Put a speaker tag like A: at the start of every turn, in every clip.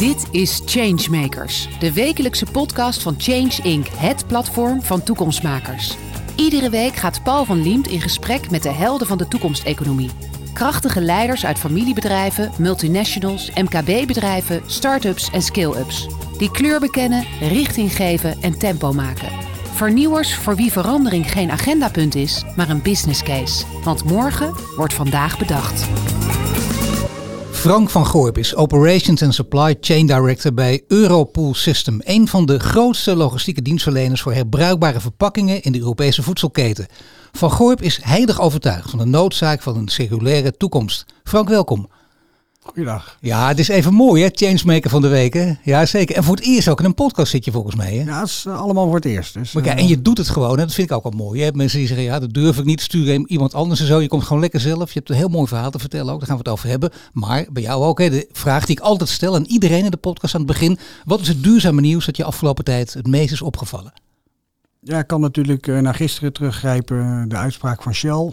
A: Dit is Changemakers, de wekelijkse podcast van Change Inc., het platform van toekomstmakers. Iedere week gaat Paul van Liemt in gesprek met de helden van de toekomsteconomie. Krachtige leiders uit familiebedrijven, multinationals, MKB-bedrijven, start-ups en scale-ups. Die kleur bekennen, richting geven en tempo maken. Vernieuwers voor wie verandering geen agendapunt is, maar een business case. Want morgen wordt vandaag bedacht.
B: Frank van Goorp is Operations and Supply Chain Director bij Europool System. Een van de grootste logistieke dienstverleners voor herbruikbare verpakkingen in de Europese voedselketen. Van Goorp is heilig overtuigd van de noodzaak van een circulaire toekomst. Frank, welkom.
C: Goeiedag.
B: Ja, het is even mooi hè, Changemaker van de week hè? Ja, zeker. En voor het eerst ook in een podcast zit je volgens mij hè?
C: Ja, het is eh, allemaal voor het eerst. Dus,
B: Maar kijk,
C: eh,
B: en je doet het gewoon, hè? dat vind ik ook wel mooi. Hè? Mensen die zeggen, ja, dat durf ik niet, stuur hem iemand anders en zo. Je komt gewoon lekker zelf. Je hebt een heel mooi verhaal te vertellen ook, daar gaan we het over hebben. Maar bij jou ook, hè? de vraag die ik altijd stel aan iedereen in de podcast aan het begin. Wat is het duurzame nieuws dat je afgelopen tijd het meest is opgevallen?
C: ja, ik kan natuurlijk eh, naar gisteren teruggrijpen, de uitspraak van Shell.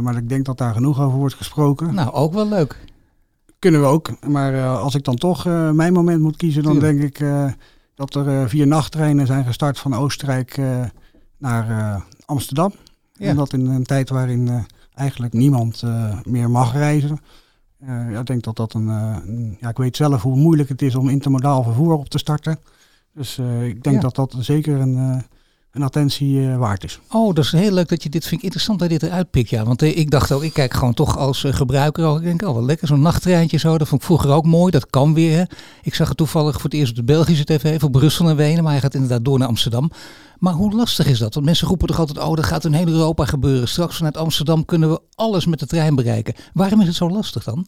C: Maar ik denk dat daar genoeg over wordt gesproken.
B: Nou, ook wel leuk.
C: Kunnen we ook. Maar eh, als ik dan toch eh, mijn moment moet kiezen, dan
B: Tuurlijk.
C: denk ik eh, dat er vier nachttreinen zijn gestart van Oostenrijk naar Amsterdam.
B: Ja.
C: En dat in een tijd waarin eigenlijk niemand meer mag reizen. Ja, ik denk dat dat een, een- Ja, ik weet zelf hoe moeilijk het is om intermodaal vervoer op te starten. Dus ik denk
B: Ja.
C: dat dat zeker een, een attentie eh, waard is.
B: Oh, dat is heel leuk dat je dit vind ik interessant dat je dit eruit pikt. Ja, want eh, ik dacht ook, ik kijk gewoon toch als eh, gebruiker ook. Ik denk, oh wel lekker, zo'n nachttreintje zo. Dat vond ik vroeger ook mooi. Dat kan weer. Ik zag het toevallig voor het eerst op de Belgische tv voor Brussel en Wenen. Maar hij gaat inderdaad door naar Amsterdam. Maar hoe lastig is dat? Want mensen roepen toch altijd, oh dat gaat in heel Europa gebeuren. Straks vanuit Amsterdam kunnen we alles met de trein bereiken. Waarom is het zo lastig dan?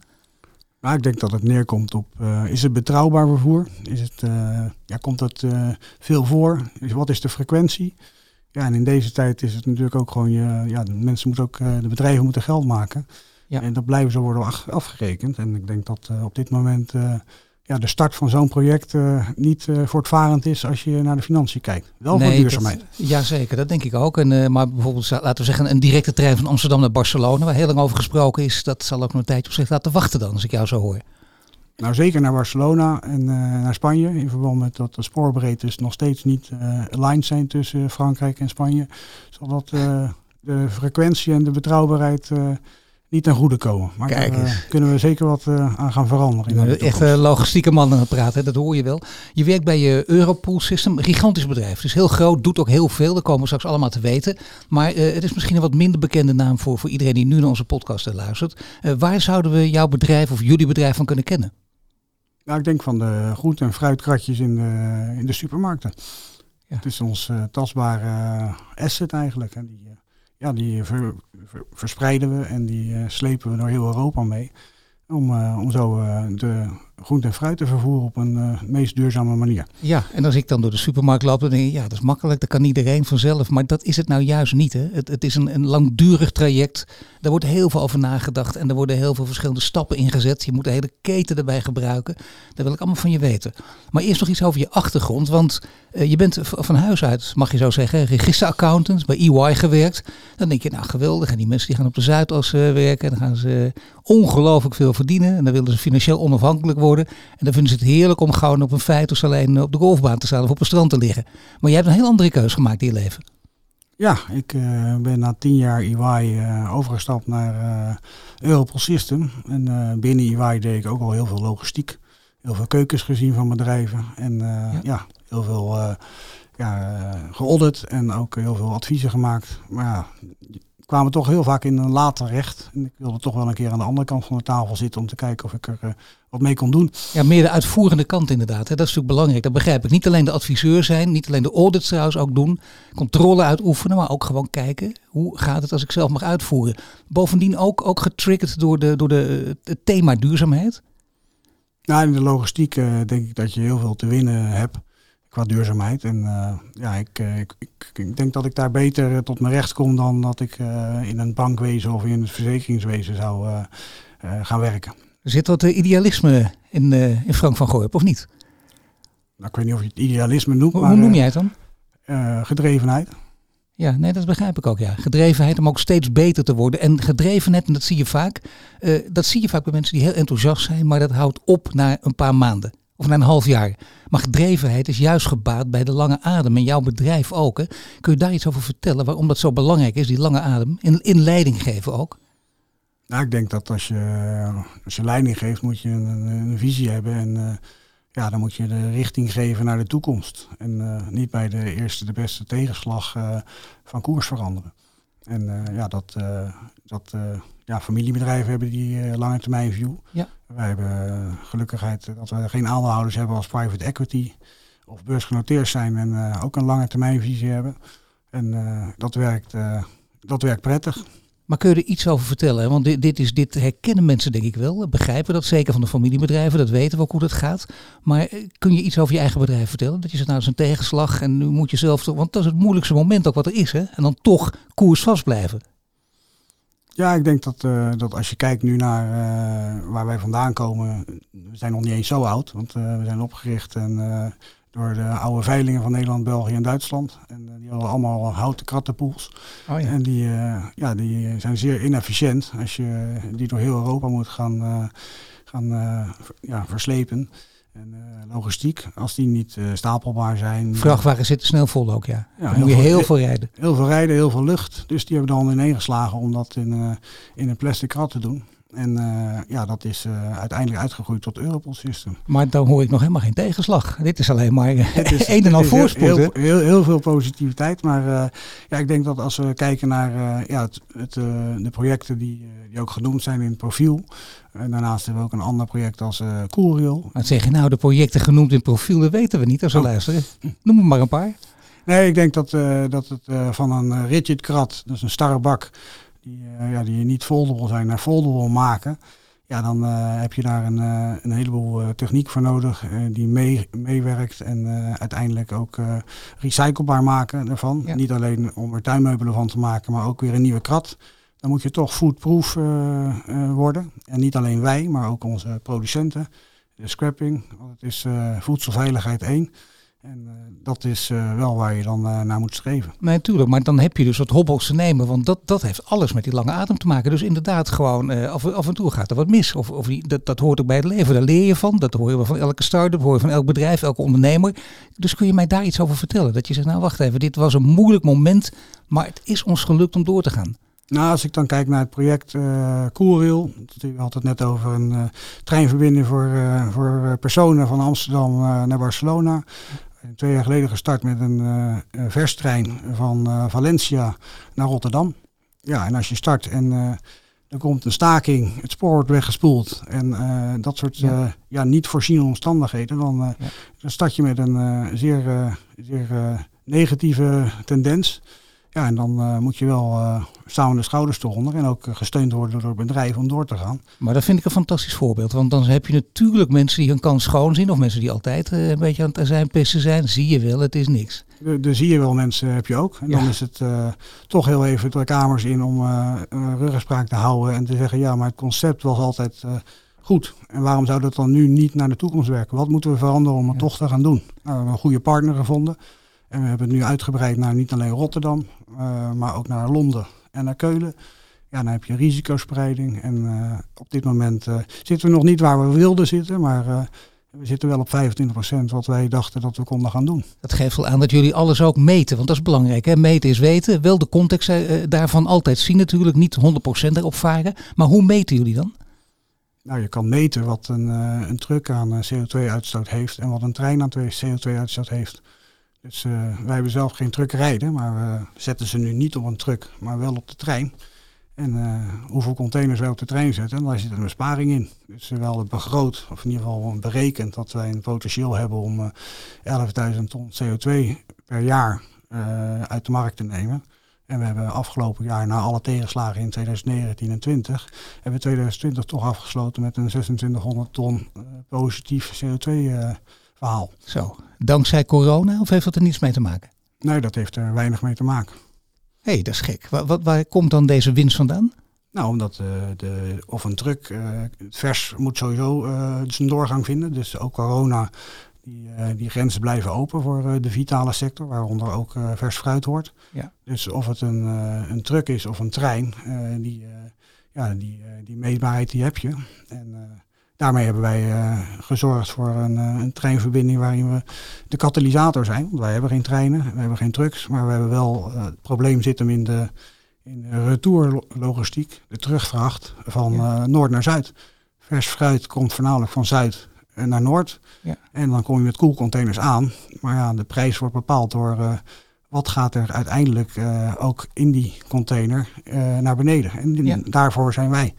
C: Maar ik denk dat het neerkomt op, eh, is het betrouwbaar vervoer? Is het, eh, ja, komt het eh, veel voor? Is, wat is de frequentie? Ja, en in deze tijd is het natuurlijk ook gewoon, je, ja, de mensen moeten ook, de bedrijven moeten geld maken.
B: Ja.
C: En dat blijven ze worden af- afgerekend. En ik denk dat op dit moment ja, de start van zo'n project eh, niet eh, voortvarend is als je naar de financiën kijkt. Wel voor duurzaamheid.
B: Dat, jazeker, dat denk ik ook. En, eh, maar bijvoorbeeld, laten we zeggen, een directe trein van Amsterdam naar Barcelona, waar heel lang over gesproken is, dat zal ook nog een tijdje op zich laten wachten dan, als ik jou zo hoor.
C: Nou, zeker naar Barcelona en naar Spanje. In verband met dat de spoorbreedtes nog steeds niet aligned zijn tussen Frankrijk en Spanje. Zal dat de frequentie en de betrouwbaarheid niet ten goede komen. Maar
B: Kijk
C: daar eh, kunnen we zeker wat eh, aan gaan veranderen.
B: Echt een logistieke man aan het praten, hè, dat hoor je wel. Je werkt bij je Europool System, een gigantisch bedrijf. Het is heel groot, doet ook heel veel, dat komen we straks allemaal te weten. Maar eh, het is misschien een wat minder bekende naam voor, voor iedereen die nu naar onze podcast eh, luistert. Eh, waar zouden we jouw bedrijf of jullie bedrijf van kunnen kennen?
C: Nou, ik denk van de groente- en fruitkratjes in de, in de supermarkten.
B: Ja.
C: Het is ons eh, tastbare eh, asset eigenlijk. En die, eh, ja, die ver- ver- verspreiden we en die eh, slepen we door heel Europa mee. Om, eh, om zo eh, de groente en fruit te vervoeren op een eh, meest duurzame manier.
B: Ja, en als ik dan door de supermarkt loop, dan denk ik, ja, dat is makkelijk, dat kan iedereen vanzelf. Maar dat is het nou juist niet. Hè? Het, het is een, een langdurig traject. Daar wordt heel veel over nagedacht en er worden heel veel verschillende stappen ingezet. Je moet de hele keten erbij gebruiken. Dat wil ik allemaal van je weten. Maar eerst nog iets over je achtergrond, want eh, je bent van huis uit, mag je zo zeggen, registeraccountant, bij EY gewerkt. Dan denk je, nou geweldig, en die mensen die gaan op de Zuidas eh, werken, en dan gaan ze ongelooflijk veel verdienen. En dan willen ze financieel onafhankelijk worden. En dan vinden ze het heerlijk om gewoon op een feit alleen op de golfbaan te staan of op het strand te liggen. Maar jij hebt een heel andere keuze gemaakt in je leven.
C: Ja, ik eh, ben na tien jaar EY eh, overgestapt naar eh Europol System. En eh, binnen EY deed ik ook al heel veel logistiek. Heel veel keukens gezien van bedrijven. En eh,
B: Ja.
C: ja. heel veel eh ja, eh, geaudit en ook heel veel adviezen gemaakt. Maar ja, kwamen toch heel vaak in een laat terecht. En ik wilde toch wel een keer aan de andere kant van de tafel zitten om te kijken of ik er eh, wat mee kon doen.
B: Ja, meer de uitvoerende kant inderdaad. Hè. Dat is natuurlijk belangrijk. Dat begrijp ik. Niet alleen de adviseur zijn, niet alleen de audits trouwens ook doen. Controle uitoefenen, maar ook gewoon kijken. Hoe gaat het als ik zelf mag uitvoeren? Bovendien ook, ook getriggerd door, de, door de, het thema duurzaamheid.
C: Nou, in de logistiek eh, denk ik dat je heel veel te winnen hebt qua duurzaamheid. En eh, ja, ik, eh, ik, ik, ik denk dat ik daar beter eh, tot mijn recht kom dan dat ik in een bankwezen of in het verzekeringswezen zou gaan werken.
B: Er zit wat idealisme in, in Frank van Gorp, of niet?
C: Nou, ik weet niet of je het idealisme noemt,
B: Hoe,
C: maar
B: hoe noem jij het dan?
C: gedrevenheid.
B: Ja, nee, dat begrijp ik ook. Ja. Gedrevenheid om ook steeds beter te worden. En gedrevenheid, en dat zie je vaak, dat zie je vaak bij mensen die heel enthousiast zijn, maar dat houdt op na een paar maanden. Of na een half jaar. Maar gedrevenheid is juist gebaat bij de lange adem. En jouw bedrijf ook. Hè? Kun je daar iets over vertellen waarom dat zo belangrijk is, die lange adem? In, in leiding geven ook?
C: Nou, ik denk dat als je, als je leiding geeft, moet je een, een visie hebben. En uh, ja, dan moet je de richting geven naar de toekomst. En uh, niet bij de eerste, de beste tegenslag uh, van koers veranderen. En ja, dat, dat ja, familiebedrijven hebben die lange termijn view. Ja. Wij hebben gelukkigheid dat we geen aandeelhouders hebben als private equity of beursgenoteerd zijn en ook een lange termijn visie hebben. En dat, werkt, dat werkt prettig.
B: Maar kun je er iets over vertellen? Want dit, is, dit herkennen mensen denk ik wel. Begrijpen dat zeker van de familiebedrijven. Dat weten we ook hoe dat gaat. Maar eh, kun je iets over je eigen bedrijf vertellen? Dat je zegt nou dat tegenslag en nu moet je zelf... Want dat is het moeilijkste moment ook wat er is. Hè? En dan toch koersvast blijven.
C: Ja, ik denk dat, uh, dat als je kijkt nu naar uh, waar wij vandaan komen. We zijn nog niet eens zo oud. Want we zijn opgericht en door de oude veilingen van Nederland, België en Duitsland. En uh, die hadden allemaal houten krattenpoels. Oh ja. En die, uh, ja, die zijn zeer inefficiënt als je die door heel Europa moet gaan, uh, gaan ja, verslepen. En logistiek, als die niet stapelbaar zijn.
B: Vrachtwagens zitten snel vol ook, ja. ja dan moet je heel veel rijden.
C: Heel veel rijden, heel veel lucht. Dus die hebben dan ineengeslagen om dat in, in een plastic krat te doen. En uh, ja, dat is uh, uiteindelijk uitgegroeid tot Europol System.
B: Maar dan hoor ik nog helemaal geen tegenslag. Dit is alleen maar is, een en al voorspoed.
C: Heel, heel, heel, veel positiviteit. Maar uh, ja, ik denk dat als we kijken naar ja, het, het de projecten die, die ook genoemd zijn in het profiel. En daarnaast hebben we ook een ander project als uh, Coolrail.
B: Wat zeg je nou, de projecten genoemd in het profiel, dat weten we niet als we oh. luisteren. Noem er maar een paar.
C: Nee, ik denk dat, dat het van een rigid krat, dus een starre bak die, uh, ja, die niet foldable zijn naar foldable maken. Ja, dan uh, heb je daar een, uh, een heleboel techniek voor nodig die mee, meewerkt en uiteindelijk ook recyclebaar maken ervan. Ja. Niet alleen om er tuinmeubelen van te maken, maar ook weer een nieuwe krat. Dan moet je toch foodproof worden. En niet alleen wij, maar ook onze producenten. De scrapping, want het is voedselveiligheid 1. En uh, dat is uh, wel waar je dan uh, naar moet streven.
B: Nee, natuurlijk. Maar dan heb je dus wat hobbels te nemen. Want dat, dat heeft alles met die lange adem te maken. Dus inderdaad, gewoon af, af en toe gaat er wat mis. Of, of die, dat, dat hoort ook bij het leven. Daar leer je van. Dat hoor je van elke start-up, hoor je van elk bedrijf, elke ondernemer. Dus kun je mij daar iets over vertellen? Dat je zegt, nou wacht even, dit was een moeilijk moment. Maar het is ons gelukt om door te gaan.
C: Nou, als ik dan kijk naar het project uh, Coolrail, we hadden het net over een uh, treinverbinding voor, uh, voor personen van Amsterdam naar Barcelona twee jaar geleden gestart met een uh, verstrein van uh, Valencia naar Rotterdam. Ja, en als je start en uh, er komt een staking, het spoor wordt weggespoeld en dat soort ja. ja. niet voorziene omstandigheden, dan, ja. dan start je met een zeer, zeer negatieve tendens. Ja, en dan uh, moet je wel uh, samen de schouders eronder en ook uh, gesteund worden door het bedrijf om door te gaan.
B: Maar dat vind ik een fantastisch voorbeeld. Want dan heb je natuurlijk mensen die hun kans schoon zien. Of mensen die altijd een beetje aan het zijn pissen zijn. Zie je wel, het is niks.
C: De, de zie je wel mensen heb je ook. En ja. dan is het toch heel even de kamers in om ruggespraak te houden. En te zeggen, ja, maar het concept was altijd goed. En waarom zou dat dan nu niet naar de toekomst werken? Wat moeten we veranderen om het ja. toch te gaan doen? Nou, we hebben een goede partner gevonden. En we hebben het nu uitgebreid naar niet alleen Rotterdam, uh, maar ook naar Londen en naar Keulen. Ja, dan heb je risicospreiding. En uh, op dit moment uh, zitten we nog niet waar we wilden zitten, maar we zitten wel op 25% wat wij dachten dat we konden gaan doen.
B: Dat geeft wel aan dat jullie alles ook meten, want dat is belangrijk. Hè? Meten is weten. Wel de context daarvan altijd zien natuurlijk, niet 100% erop varen. Maar hoe meten jullie dan?
C: Nou, je kan meten wat een, een truck aan CO2-uitstoot heeft en wat een trein aan CO2-uitstoot heeft. Dus uh, wij hebben zelf geen truck rijden, maar we zetten ze nu niet op een truck, maar wel op de trein. En uh, hoeveel containers wij op de trein zetten, daar zit een besparing in. Dus we hadden begroot, of in ieder geval berekend, dat wij een potentieel hebben om uh, eh, 11.000 ton CO2 per jaar uit de markt te nemen. En we hebben afgelopen jaar, na alle tegenslagen in 2019 en 20, hebben we 2020 toch afgesloten met een 2600 ton positief CO2 verhaal.
B: Zo, dankzij corona of heeft dat er niets mee te maken?
C: Nee, dat heeft er weinig mee te maken.
B: Hé, hey, dat is gek. Waar, waar, waar, komt dan deze winst vandaan?
C: Nou, omdat uh, de, of een truck, uh, het vers moet sowieso uh, zijn doorgang vinden. Dus ook corona, die, die grenzen blijven open voor de vitale sector, waaronder ook vers fruit hoort. Ja. Dus of het een, een truck is of een trein, die, ja, die, die meetbaarheid die heb je. En daarmee hebben wij gezorgd voor een, een, treinverbinding waarin we de katalysator zijn. Want wij hebben geen treinen, we hebben geen trucks, maar we hebben wel het probleem zit hem in de, in de retourlogistiek, de terugvracht van noord naar zuid. Vers fruit komt voornamelijk van zuid naar noord. Ja. En dan kom je met koelcontainers aan. Maar ja, de prijs wordt bepaald door wat gaat er uiteindelijk ook in die container naar beneden. En ja. daarvoor zijn wij.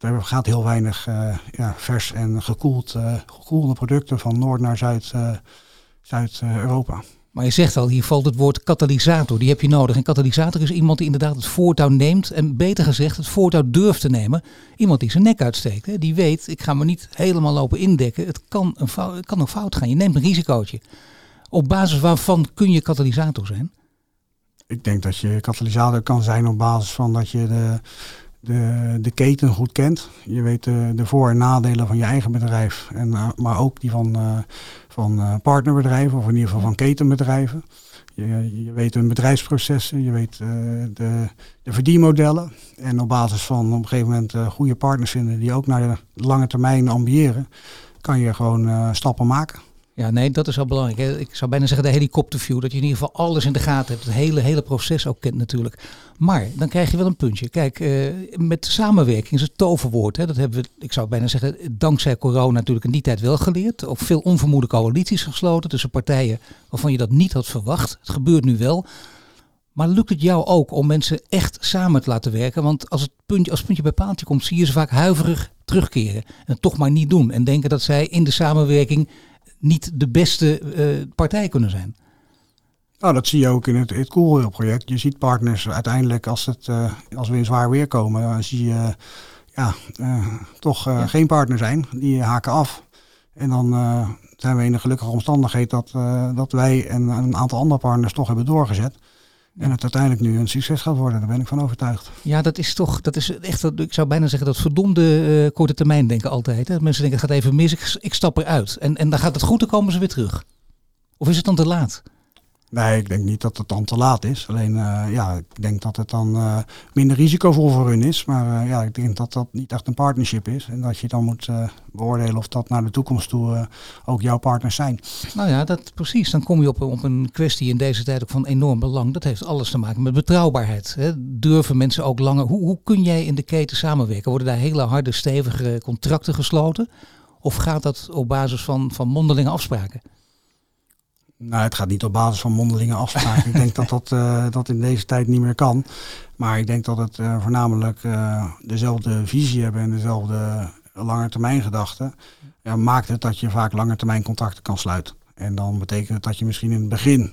C: Er gaat heel weinig ja, vers en gekoeld, gekoelde producten van Noord naar Zuid, Zuid-Europa.
B: Maar je zegt al, hier valt het woord katalysator. Die heb je nodig. En katalysator is iemand die inderdaad het voortouw neemt. En beter gezegd, het voortouw durft te nemen. Iemand die zijn nek uitsteekt. Hè. Die weet, ik ga me niet helemaal lopen indekken. Het kan, een fout, het kan ook fout gaan. Je neemt een risicootje. Op basis waarvan kun je katalysator zijn?
C: Ik denk dat je katalysator kan zijn op basis van dat je de, de, de keten goed kent. Je weet de, de voor- en nadelen van je eigen bedrijf. En, eh, maar ook die van... Uh, van partnerbedrijven, of in ieder geval van ketenbedrijven. Je, je weet hun bedrijfsprocessen, je weet de, de verdienmodellen. En op basis van op een gegeven moment goede partners vinden die ook naar de lange termijn ambiëren, kan je gewoon stappen maken.
B: Ja, nee, dat is wel belangrijk. Ik zou bijna zeggen de helikopterview. Dat je in ieder geval alles in de gaten hebt. Het hele, hele proces ook kent natuurlijk. Maar dan krijg je wel een puntje. Kijk, uh, met samenwerking is het toverwoord. Hè. Dat hebben we, ik zou bijna zeggen, dankzij corona natuurlijk in die tijd wel geleerd. Ook veel onvermoede coalities gesloten tussen partijen waarvan je dat niet had verwacht. Het gebeurt nu wel. Maar lukt het jou ook om mensen echt samen te laten werken? Want als het puntje, als het puntje bij paaltje komt, zie je ze vaak huiverig terugkeren. En het toch maar niet doen. En denken dat zij in de samenwerking niet de beste uh, partij kunnen zijn.
C: Nou, dat zie je ook in het, het Coolrail-project. Je ziet partners uiteindelijk, als, het, uh, als we in zwaar weer komen, dan zie je ja, uh, toch ja. geen partner zijn. Die haken af. En dan zijn we in de gelukkige omstandigheid dat, dat wij en een aantal andere partners toch hebben doorgezet. En het uiteindelijk nu een succes gaat worden, daar ben ik van overtuigd.
B: Ja, dat is toch, dat is echt, ik zou bijna zeggen dat verdomde uh, korte termijn denken altijd. Hè? Mensen denken het gaat even mis, ik, ik stap eruit. En, en dan gaat het goed, dan komen ze weer terug. Of is het dan te laat?
C: Nee, ik denk niet dat het dan te laat is. Alleen uh, ja, ik denk dat het dan uh, minder risicovol voor hun is. Maar uh, ja, ik denk dat dat niet echt een partnership is. En dat je dan moet beoordelen of dat naar de toekomst toe ook jouw partners zijn.
B: Nou ja, dat precies. Dan kom je op, op een kwestie in deze tijd ook van enorm belang. Dat heeft alles te maken met betrouwbaarheid. Hè. Durven mensen ook langer. Hoe, hoe kun jij in de keten samenwerken? Worden daar hele harde, stevige contracten gesloten? Of gaat dat op basis van, van mondelinge afspraken?
C: Nou, het gaat niet op basis van mondelinge afspraken. ik denk dat dat, uh, dat in deze tijd niet meer kan. Maar ik denk dat het uh, voornamelijk uh, dezelfde visie hebben en dezelfde lange termijn gedachten. Ja, maakt het dat je vaak lange termijn contacten kan sluiten. En dan betekent het dat je misschien in het begin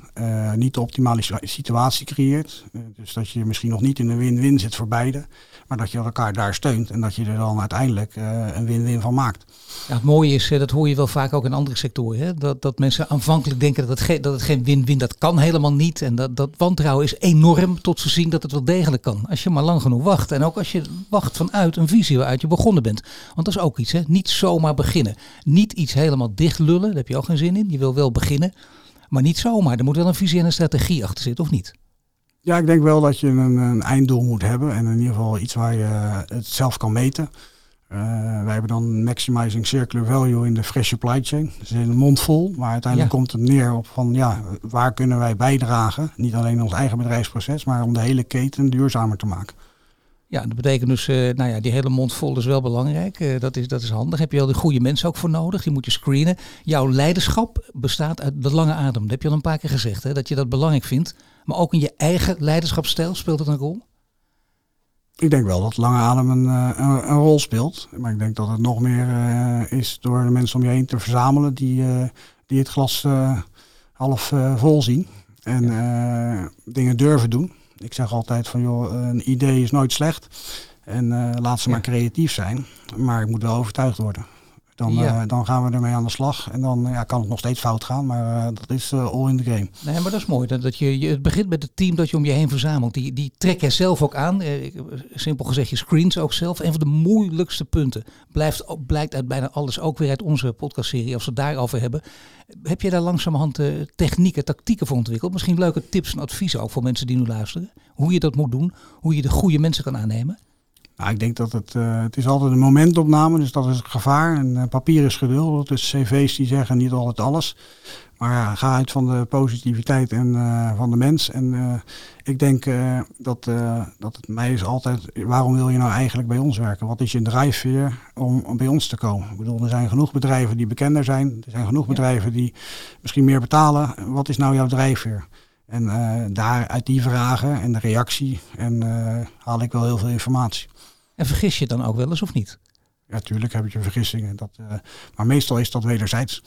C: niet de optimale situatie creëert. dus dat je misschien nog niet in een win-win zit voor beide. Maar dat je elkaar daar steunt en dat je er dan uiteindelijk een win-win van maakt.
B: Ja, het mooie is, dat hoor je wel vaak ook in andere sectoren, hè? Dat, dat mensen aanvankelijk denken dat het, dat het geen win-win, dat kan helemaal niet. En dat, dat wantrouwen is enorm tot ze zien dat het wel degelijk kan. Als je maar lang genoeg wacht. En ook als je wacht vanuit een visie waaruit je begonnen bent. Want dat is ook iets, hè? niet zomaar beginnen. Niet iets helemaal dicht lullen, daar heb je ook geen zin in. Je wil wel beginnen, maar niet zomaar. Er moet wel een visie en een strategie achter zitten, of niet?
C: Ja, ik denk wel dat je een, een einddoel moet hebben. En in ieder geval iets waar je het zelf kan meten. Uh, wij hebben dan maximizing circular value in de fresh supply chain. Dus een mond vol, maar uiteindelijk komt het neer op van ja, waar kunnen wij bijdragen? Niet alleen ons eigen bedrijfsproces, maar om de hele keten duurzamer te maken.
B: Ja, dat betekent dus, uh, nou ja, die hele mond vol is wel belangrijk. Uh, dat, is, dat is handig. Heb je al de goede mensen ook voor nodig. Die moet je screenen. Jouw leiderschap bestaat uit de lange adem. Dat heb je al een paar keer gezegd, hè, dat je dat belangrijk vindt. Maar ook in je eigen leiderschapsstijl speelt het een rol?
C: Ik denk wel dat lange adem een, eh, een, een, rol speelt. Maar ik denk dat het nog meer uh, is door de mensen om je heen te verzamelen die, uh, die het glas half vol zien. En ja. dingen durven doen. Ik zeg altijd van joh, een idee is nooit slecht. En laat ze ja. maar creatief zijn. Maar ik moet wel overtuigd worden. Dan, ja. uh, dan gaan we ermee aan de slag. En dan ja, kan het nog steeds fout gaan, maar uh, dat is uh, all in the game.
B: Nee, maar dat is mooi. Dat, dat je, je, het begint met het team dat je om je heen verzamelt. Die, die trek je zelf ook aan. simpel gezegd, je screens ook zelf. Een van de moeilijkste punten. Blijft, blijkt uit bijna alles, ook weer uit onze podcastserie, als we het daarover hebben. Heb je daar langzamerhand technieken, tactieken voor ontwikkeld? Misschien leuke tips en adviezen ook voor mensen die nu luisteren. Hoe je dat moet doen, hoe je de goede mensen kan aannemen?
C: Ik denk dat het, uh, het is altijd een momentopname, dus dat is het gevaar. En uh, papier is geduld, dus cv's die zeggen niet altijd alles. Maar ja, ga uit van de positiviteit en uh, van de mens. En ik denk dat, dat het mij is altijd, waarom wil je nou eigenlijk bij ons werken? Wat is je drijfveer om, om, bij ons te komen? Ik bedoel, er zijn genoeg bedrijven die bekender zijn. Er zijn genoeg bedrijven die misschien meer betalen. Wat is nou jouw drijfveer? En daar uit die vragen en de reactie en, haal ik wel heel veel informatie.
B: En vergis je dan ook wel eens of niet?
C: Ja, tuurlijk heb je vergissingen. Dat, uh, maar meestal is dat wederzijds.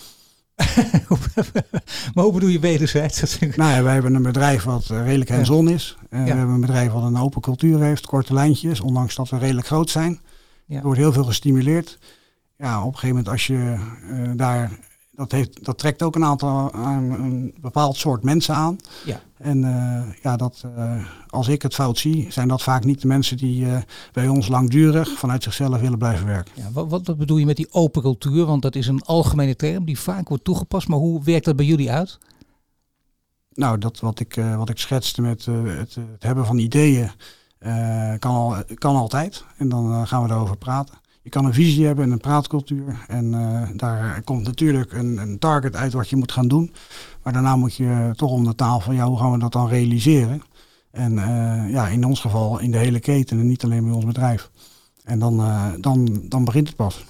B: maar hoe bedoel je wederzijds?
C: nou ja, wij hebben een bedrijf wat eh, redelijk hands-on is. Uh, We hebben een bedrijf wat een open cultuur heeft, korte lijntjes, ondanks dat we redelijk groot zijn. Ja. Er wordt heel veel gestimuleerd. Ja, op een gegeven moment als je daar dat, heeft, dat trekt ook een aantal een, een bepaald soort mensen aan. Ja. En uh, ja, dat, uh, als ik het fout zie, zijn dat vaak niet de mensen die uh, bij ons langdurig vanuit zichzelf willen blijven werken.
B: Ja, wat, wat, bedoel je met die open cultuur? Want dat is een algemene term die vaak wordt toegepast. Maar hoe werkt dat bij jullie uit?
C: Nou, dat wat ik, wat ik schetste met het, het, hebben van ideeën kan, al, kan altijd. En dan gaan we erover praten. Je kan een visie hebben en een praatcultuur. En uh, daar komt natuurlijk een, een, target uit wat je moet gaan doen. Maar daarna moet je toch om de tafel, ja, hoe gaan we dat dan realiseren? En uh, ja, in ons geval in de hele keten en niet alleen bij ons bedrijf. En dan, uh, dan, dan begint het pas.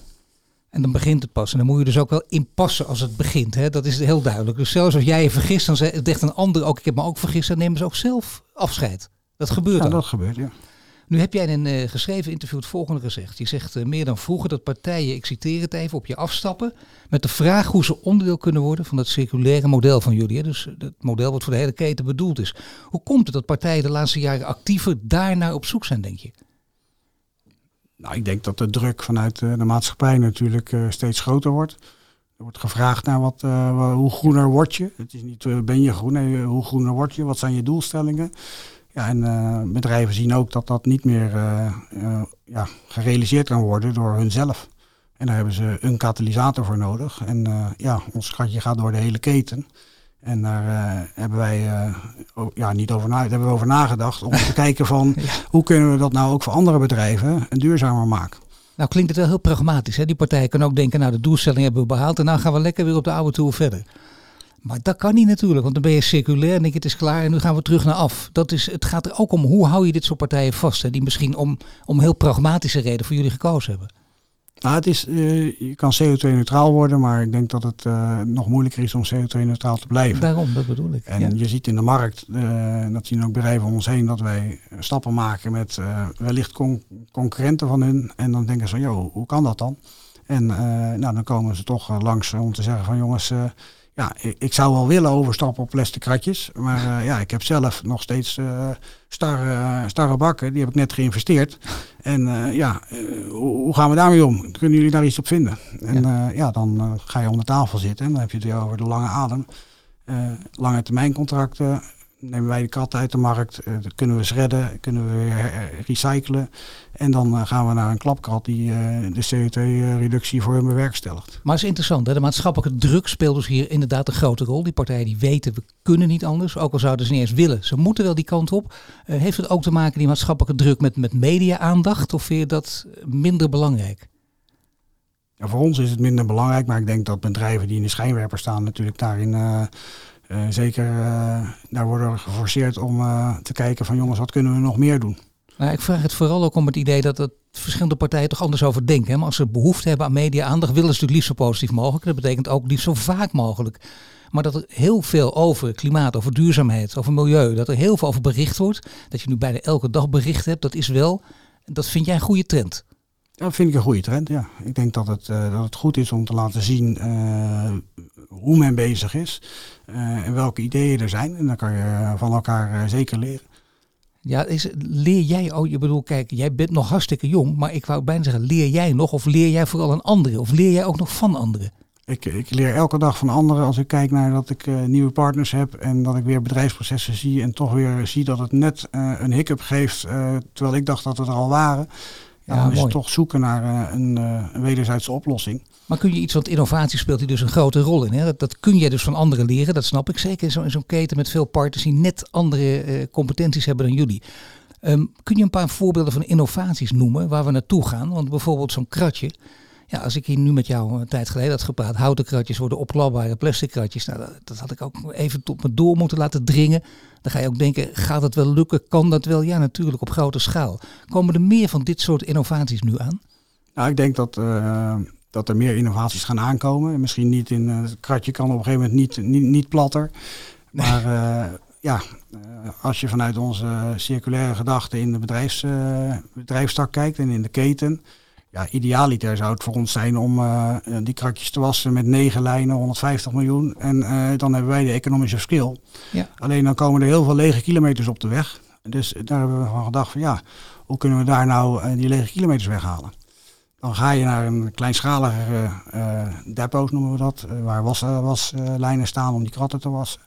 B: En dan begint het pas. En dan moet je dus ook wel inpassen als het begint. Hè? Dat is heel duidelijk. Dus zelfs als jij je vergist, dan zegt een ander ook, ik heb me ook vergist, dan nemen ze ook zelf afscheid. Dat gebeurt
C: ja,
B: dan.
C: dat gebeurt, ja.
B: Nu heb jij in een uh, geschreven interview het volgende gezegd. Je zegt uh, meer dan vroeger dat partijen, ik citeer het even, op je afstappen met de vraag hoe ze onderdeel kunnen worden van dat circulaire model van jullie. Hè? Dus het model wat voor de hele keten bedoeld is. Hoe komt het dat partijen de laatste jaren actiever daarnaar op zoek zijn, denk je?
C: Nou, ik denk dat de druk vanuit uh, de maatschappij natuurlijk steeds groter wordt. Er wordt gevraagd naar wat, hoe groener word je. Het is niet ben je groen, nee, hoe groener word je, wat zijn je doelstellingen. Ja, en uh, bedrijven zien ook dat dat niet meer uh, uh, ja, gerealiseerd kan worden door hunzelf. En daar hebben ze een katalysator voor nodig. En ja, ons schatje gaat door de hele keten. En daar hebben wij ja, niet over, na hebben we over nagedacht om te kijken van ja. hoe kunnen we dat nou ook voor andere bedrijven duurzamer maken.
B: Nou klinkt het wel heel pragmatisch. Hè? Die partijen kunnen ook denken, nou de doelstelling hebben we behaald en nou gaan we lekker weer op de oude toer verder. Maar dat kan niet natuurlijk, want dan ben je circulair en denk je het is klaar en nu gaan we terug naar af. Dat is, het gaat er ook om hoe hou je dit soort partijen vast, hè, die misschien om, om heel pragmatische reden voor jullie gekozen hebben.
C: Nou, het is, uh, je kan CO2-neutraal worden, maar ik denk dat het uh, nog moeilijker is om CO2-neutraal te blijven.
B: Daarom, dat bedoel ik.
C: En ja. je ziet in de markt, uh, dat zien ook bedrijven om ons heen, dat wij stappen maken met wellicht con concurrenten van hun. En dan denken ze, joh, hoe kan dat dan? En nou, dan komen ze toch langs om te zeggen van jongens, ja, ik, ik, zou wel willen overstappen op plastic kratjes. Maar uh, ja, ik heb zelf nog steeds uh, starre, starre bakken. Die heb ik net geïnvesteerd. En uh, ja, hoe, hoe, gaan we daarmee om? Kunnen jullie daar iets op vinden? En ja, ja dan ga je om de tafel zitten en dan heb je het weer over de lange adem. lange termijn contracten, nemen wij de kat uit de markt, dat kunnen we shredden, kunnen we weer recyclen. En dan uh, gaan we naar een klapkat die de CO2-reductie voor hem bewerkstelligt.
B: Maar het is interessant, hè? de maatschappelijke druk speelt dus hier inderdaad een grote rol. Die partijen die weten, we kunnen niet anders, ook al zouden ze niet eens willen. Ze moeten wel die kant op. heeft het ook te maken, die maatschappelijke druk, met, met media-aandacht? Of vind je dat minder belangrijk?
C: Ja, voor ons is het minder belangrijk, maar ik denk dat bedrijven die in de schijnwerper staan natuurlijk daarin uh, zeker uh, daar worden we geforceerd om uh, te kijken van jongens, wat kunnen we nog meer doen?
B: Nou, ik vraag het vooral ook om het idee dat het verschillende partijen toch anders over denken. Hè? Maar als ze behoefte hebben aan media-aandacht, willen ze natuurlijk liefst zo positief mogelijk. Dat betekent ook liefst zo vaak mogelijk. Maar dat er heel veel over klimaat, over duurzaamheid, over milieu, dat er heel veel over bericht wordt. Dat je nu bijna elke dag bericht hebt, dat is wel, dat vind jij een goede trend.
C: Dat vind ik een goede trend, ja. Ik denk dat het, uh, dat het goed is om te laten zien uh, hoe men bezig is en welke ideeën er zijn. En dan kan je van elkaar zeker leren.
B: Ja, is, leer jij, oh je bedoel, kijk, jij bent nog hartstikke jong, maar ik wou bijna zeggen, leer jij nog of leer jij vooral aan anderen? Of leer jij ook nog van anderen?
C: Ik, ik leer elke dag van anderen als ik kijk naar dat ik nieuwe partners heb en dat ik weer bedrijfsprocessen zie en toch weer zie dat het net een hiccup geeft, terwijl ik dacht dat we er al waren. Ja, dan is het toch zoeken naar een, uh, een, wederzijdse oplossing.
B: Maar kun je iets, want innovatie speelt hier dus een grote rol in. Hè? Dat, dat kun je dus van anderen leren, dat snap ik zeker. In zo'n zo keten met veel partners die net andere uh, competenties hebben dan jullie. Ehm, kun je een paar voorbeelden van innovaties noemen waar we naartoe gaan? Want bijvoorbeeld zo'n kratje. Ja, als ik hier nu met jou een tijd geleden had gepraat, houten kratjes worden opklapbare plastic kratjes. Nou, dat, dat, had ik ook even tot me door moeten laten dringen. Dan ga je ook denken, gaat het wel lukken? Kan dat wel? Ja, natuurlijk op grote schaal. Komen er meer van dit soort innovaties nu aan?
C: Nou, ik denk dat, uh, dat er meer innovaties gaan aankomen. Misschien niet in, uh, het kratje kan op een gegeven moment niet, niet, niet platter. Maar uh, ja, als je vanuit onze circulaire gedachten in de bedrijfs, bedrijfstak kijkt en in de keten ja, idealiter zou het voor ons zijn om uh, die kratjes te wassen met negen lijnen, 150 miljoen. En uh, dan hebben wij de economische skill. Ja. Alleen dan komen er heel veel lege kilometers op de weg. Dus daar hebben we van gedacht van ja, hoe kunnen we daar nou uh, die lege kilometers weghalen? Dan ga je naar een kleinschaligere depots, noemen we dat, waar waslijnen was, staan om die kratten te wassen.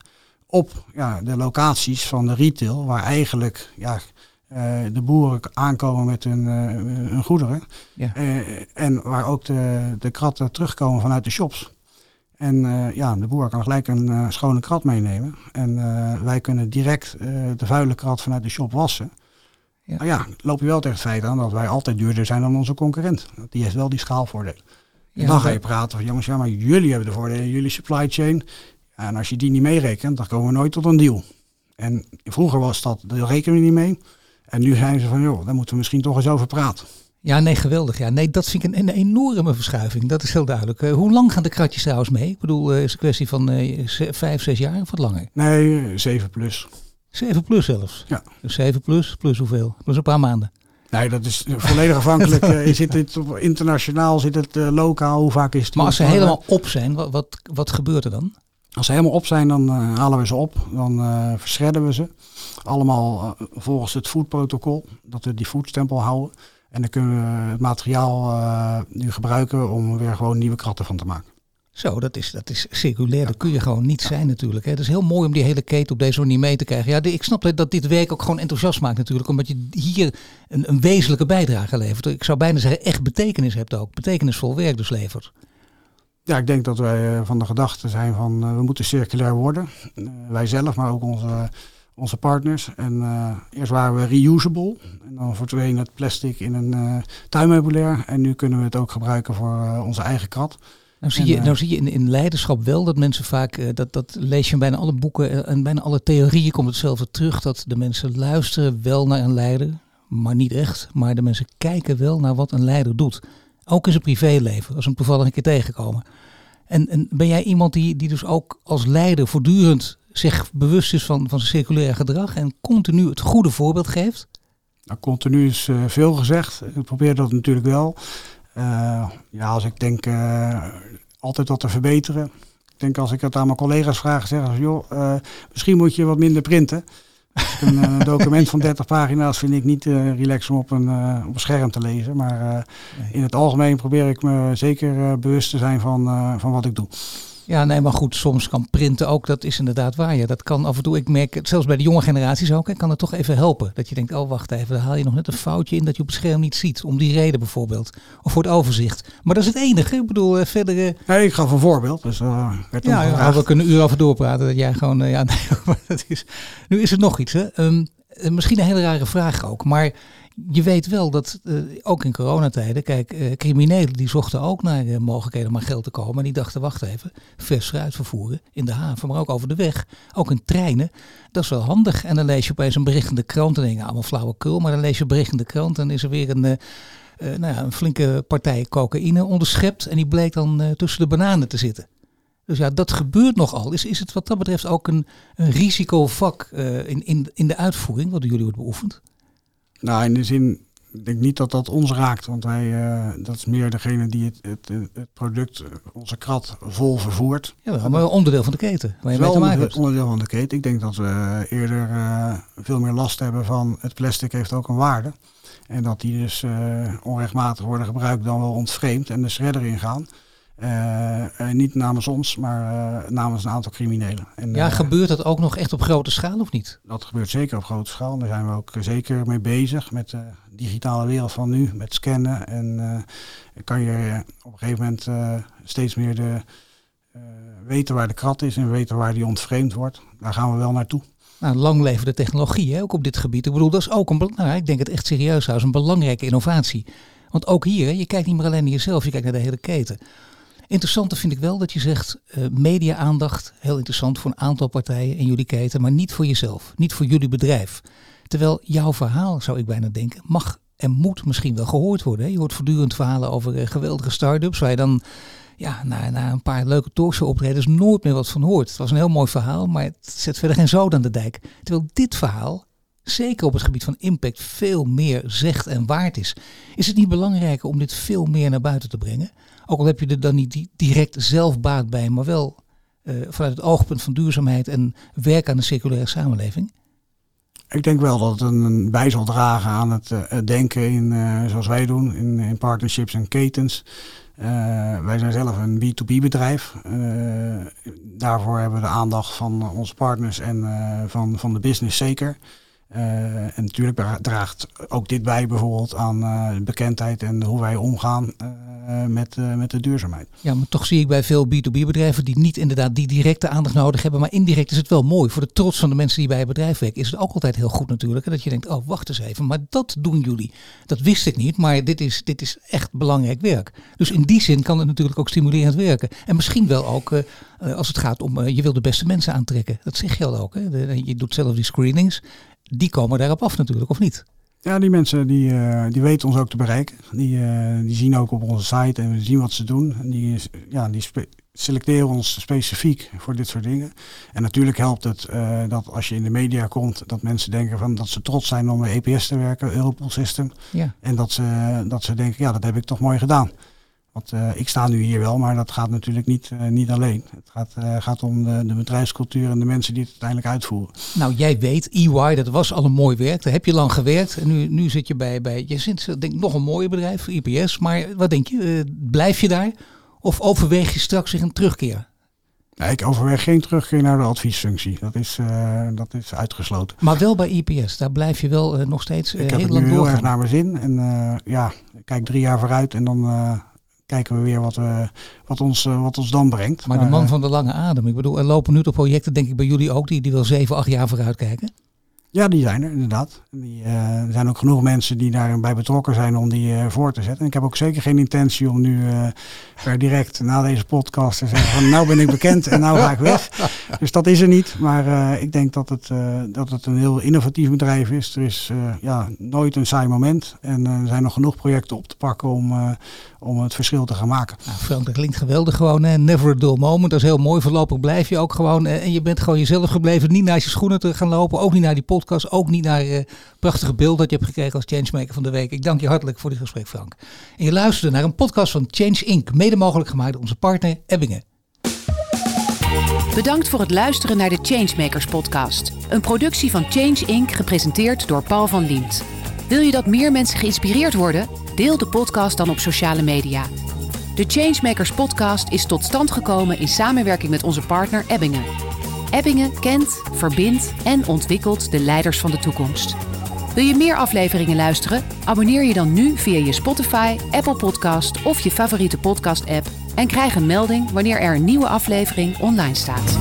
C: Op ja, de locaties van de retail, waar eigenlijk ja, uh, de boeren aankomen met hun, uh, hun goederen. Ja. Uh, en waar ook de, de kratten terugkomen vanuit de shops. En ja, de boer kan gelijk een schone krat meenemen. En wij kunnen direct de vuile krat vanuit de shop wassen. Ja. Maar ja, loop je wel tegen het feit aan dat wij altijd duurder zijn dan onze concurrent. Die heeft wel die schaalvoordeel. Ja, dan ga je praten van jongens, ja, maar jullie hebben de voordelen, jullie supply chain. en als je die niet meerekent, dan komen we nooit tot een deal. En vroeger was dat, daar rekenen we niet mee. En nu zijn ze van, joh, daar moeten we misschien toch eens over praten.
B: Ja, nee, geweldig. Ja, nee, dat vind ik een, een enorme verschuiving. Dat is heel duidelijk. Uh, hoe lang gaan de kratjes trouwens mee? Ik bedoel, uh, is het een kwestie van uh, vijf, zes jaar of wat langer?
C: Nee, zeven plus.
B: Zeven plus zelfs? Ja. Dus zeven plus, plus hoeveel? Plus een paar maanden?
C: Nee, dat is volledig afhankelijk. zit het internationaal, zit het lokaal? Hoe vaak is het?
B: Maar als ze helemaal op zijn, wat, wat, wat gebeurt er dan?
C: Als ze helemaal op zijn, dan halen we ze op. Dan verschredden we ze. Allemaal uh, volgens het foodprotocol, dat we die foodstempel houden. En dan kunnen we het materiaal uh, nu gebruiken om weer gewoon nieuwe kratten van te maken.
B: Zo, dat is, dat is circulair. Dat kun je gewoon niet zijn natuurlijk. Hè. Het is heel mooi om die hele keten op deze manier mee te krijgen. Ja, ik snap dat dit werk ook gewoon enthousiast maakt natuurlijk. Omdat je hier een, een wezenlijke bijdrage levert. Ik zou bijna zeggen echt betekenis hebt ook. Betekenisvol werk dus levert.
C: Ja, ik denk dat wij eh, van de gedachte zijn van we moeten circulair worden. wij zelf, maar ook onze onze partners. En eerst waren we reusable. En dan verdween het plastic in een tuinmeubilair. En nu kunnen we het ook gebruiken voor onze eigen krat.
B: Nou zie, je, nou zie je in, in leiderschap wel dat mensen vaak, dat, dat lees je in bijna alle boeken en bijna alle theorieën komt hetzelfde terug. Dat de mensen luisteren wel naar een leider, maar niet echt. Maar de mensen kijken wel naar wat een leider doet. Ook in zijn privéleven, als ze hem toevallig een keer tegenkomen. En, en ben jij iemand die, die dus ook als leider voortdurend zich bewust is van, van circulaire gedrag en continu het goede voorbeeld geeft?
C: Nou, continu is uh, veel gezegd. Ik probeer dat natuurlijk wel. Uh, ja, als ik denk uh, altijd wat te verbeteren. Ik denk als ik het aan mijn collega's vraag, zeggen ze, joh, misschien moet je wat minder printen. Een document van 30 pagina's vind ik niet uh, relaxed om op een, uh, op een scherm te lezen. Maar uh, in het algemeen probeer ik me zeker bewust te zijn van, van wat ik doe.
B: Ja, nee, maar goed, soms kan printen ook, dat is inderdaad waar. Ja, dat kan af en toe, ik merk het zelfs bij de jonge generaties ook, hè, kan het toch even helpen. Dat je denkt, oh wacht even, dan haal je nog net een foutje in dat je op het scherm niet ziet. Om die reden bijvoorbeeld. Of voor het overzicht. Maar dat is het enige. Ik bedoel, verder... Uh...
C: Nee, ik gaf een voorbeeld. Dus, uh,
B: ja, ja we kunnen uur over doorpraten. Dat jij gewoon, uh, ja, nee, maar dat is... Nu is er nog iets, hè. Um, misschien een hele rare vraag ook, maar je weet wel dat uh, ook in coronatijden, kijk, uh, criminelen die zochten ook naar uh, mogelijkheden om aan geld te komen. En die dachten, wacht even, vers fruit vervoeren in de haven, maar ook over de weg. Ook in treinen, dat is wel handig. En dan lees je opeens een de krant en denk je, allemaal flauwekul. Maar dan lees je een de krant en is er weer een, nou ja, een flinke partij cocaïne onderschept. En die bleek dan tussen de bananen te zitten. Dus ja, dat gebeurt nogal. Is, is het wat dat betreft ook een, een risicovak in, in, in de uitvoering, wat jullie wordt beoefend?
C: Nou, in de zin, ik denk niet dat dat ons raakt. Want wij, uh, dat is meer degene die het, het, het product, onze krat, vol vervoert.
B: Ja, maar onderdeel van de keten. Waar je wel
C: te onderdeel, onderdeel van de keten. Ik denk dat we eerder uh, veel meer last hebben van het plastic heeft ook een waarde. En dat die dus uh, onrechtmatig worden gebruikt dan wel ontvreemd en de shredder ingaan. Uh, niet namens ons, maar uh, namens een aantal criminelen.
B: En, ja, gebeurt dat ook nog echt op grote schaal of niet?
C: Dat gebeurt zeker op grote schaal. Daar zijn we ook zeker mee bezig met de digitale wereld van nu, met scannen. En kan je op een gegeven moment steeds meer de, weten waar de krat is en weten waar die ontvreemd wordt. Daar gaan we wel naartoe.
B: Nou, lang leven de technologie, hè, ook op dit gebied. Ik bedoel, dat is ook een, nou, ik denk het echt serieus is een belangrijke innovatie. Want ook hier, je kijkt niet meer alleen naar jezelf, je kijkt naar de hele keten. Interessant vind ik wel dat je zegt uh, media-aandacht, heel interessant voor een aantal partijen in jullie keten, maar niet voor jezelf, niet voor jullie bedrijf. Terwijl jouw verhaal, zou ik bijna denken, mag en moet misschien wel gehoord worden. Je hoort voortdurend verhalen over uh, geweldige start-ups waar je dan ja, na, een paar leuke talkshow optredens nooit meer wat van hoort. Het was een heel mooi verhaal, maar het zet verder geen zoden aan de dijk. Terwijl dit verhaal, zeker op het gebied van impact, veel meer zegt en waard is. Is het niet belangrijker om dit veel meer naar buiten te brengen? Ook al heb je er dan niet direct zelf baat bij, maar wel uh, vanuit het oogpunt van duurzaamheid en werk aan de circulaire samenleving.
C: Ik denk wel dat het een bij zal dragen aan het uh, denken in, uh, zoals wij doen, in, in partnerships en ketens. wij zijn zelf een B2B bedrijf. daarvoor hebben we de aandacht van onze partners en van, van de business zeker. Uh, en natuurlijk draagt ook dit bij bijvoorbeeld aan uh, bekendheid en hoe wij omgaan uh, met, met de duurzaamheid.
B: Ja, maar toch zie ik bij veel B2B-bedrijven die niet inderdaad die directe aandacht nodig hebben. Maar indirect is het wel mooi. Voor de trots van de mensen die bij het bedrijf werken is het ook altijd heel goed natuurlijk. Dat je denkt, oh wacht eens even, maar dat doen jullie. Dat wist ik niet, maar dit is, dit is echt belangrijk werk. Dus in die zin kan het natuurlijk ook stimulerend werken. En misschien wel ook als het gaat om, je wil de beste mensen aantrekken. Dat zeg je al ook. Hè? je doet zelf die screenings die komen daarop af natuurlijk, of niet?
C: Ja, die mensen die, uh, die weten ons ook te bereiken. Die, uh, die zien ook op onze site en we zien wat ze doen. En die, ja, die selecteren ons specifiek voor dit soort dingen. En natuurlijk helpt het uh, dat als je in de media komt, dat mensen denken van dat ze trots zijn om bij EPS te werken, Europol System. Ja. En dat ze, dat ze denken, ja, dat heb ik toch mooi gedaan. Want uh, ik sta nu hier wel, maar dat gaat natuurlijk niet, uh, niet alleen. Het gaat, uh, gaat om de, de, bedrijfscultuur en de mensen die het uiteindelijk uitvoeren.
B: Nou, jij weet, EY, dat was al een mooi werk. Daar heb je lang gewerkt. En nu, nu zit je bij, bij je zit, denk nog een mooie bedrijf, IPS. Maar wat denk je, blijf je daar? Of overweeg je straks zich een terugkeer?
C: Nee, ik overweeg geen terugkeer naar de adviesfunctie. Dat is, dat is uitgesloten.
B: Maar wel bij IPS, daar blijf je wel nog steeds
C: ik
B: heel
C: heb
B: lang
C: nu heel erg naar mijn zin. En ja, ik kijk drie jaar vooruit en dan kijken we weer wat, we, wat, ons, eh, wat ons dan brengt.
B: Maar, de man van de lange adem. Ik bedoel, er lopen nu toch projecten, denk ik, bij jullie ook, die, die wel zeven, acht jaar vooruit kijken?
C: Ja, die zijn er inderdaad. Die, uh, er zijn ook genoeg mensen die daarbij betrokken zijn om die uh, voor te zetten. En ik heb ook zeker geen intentie om nu uh, per direct na deze podcast te zeggen van nou ben ik bekend en nou ga ik weg. Dus dat is er niet. Maar ik denk dat het, dat het een heel innovatief bedrijf is. Er is ja, nooit een saai moment. En er zijn nog genoeg projecten op te pakken om, om het verschil te gaan maken.
B: Nou, Frank, dat klinkt geweldig gewoon. Hè? Never a dull moment. Dat is heel mooi. Voorlopig blijf je ook gewoon. en je bent gewoon jezelf gebleven. Niet naar je schoenen te gaan lopen. Ook niet naar die podcast. Ook niet naar uh, prachtige beeld dat je hebt gekregen als Changemaker van de Week. Ik dank je hartelijk voor dit gesprek, Frank. En je luisterde naar een podcast van Change Inc. Mede mogelijk gemaakt door onze partner Ebbingen.
A: Bedankt voor het luisteren naar de Changemakers podcast. Een productie van Change Inc. gepresenteerd door Paul van Liemt. Wil je dat meer mensen geïnspireerd worden? Deel de podcast dan op sociale media. De Changemakers podcast is tot stand gekomen in samenwerking met onze partner Ebbingen. Ebbingen kent, verbindt en ontwikkelt de leiders van de toekomst. Wil je meer afleveringen luisteren? Abonneer je dan nu via je Spotify, Apple Podcast of je favoriete podcast-app en krijg een melding wanneer er een nieuwe aflevering online staat.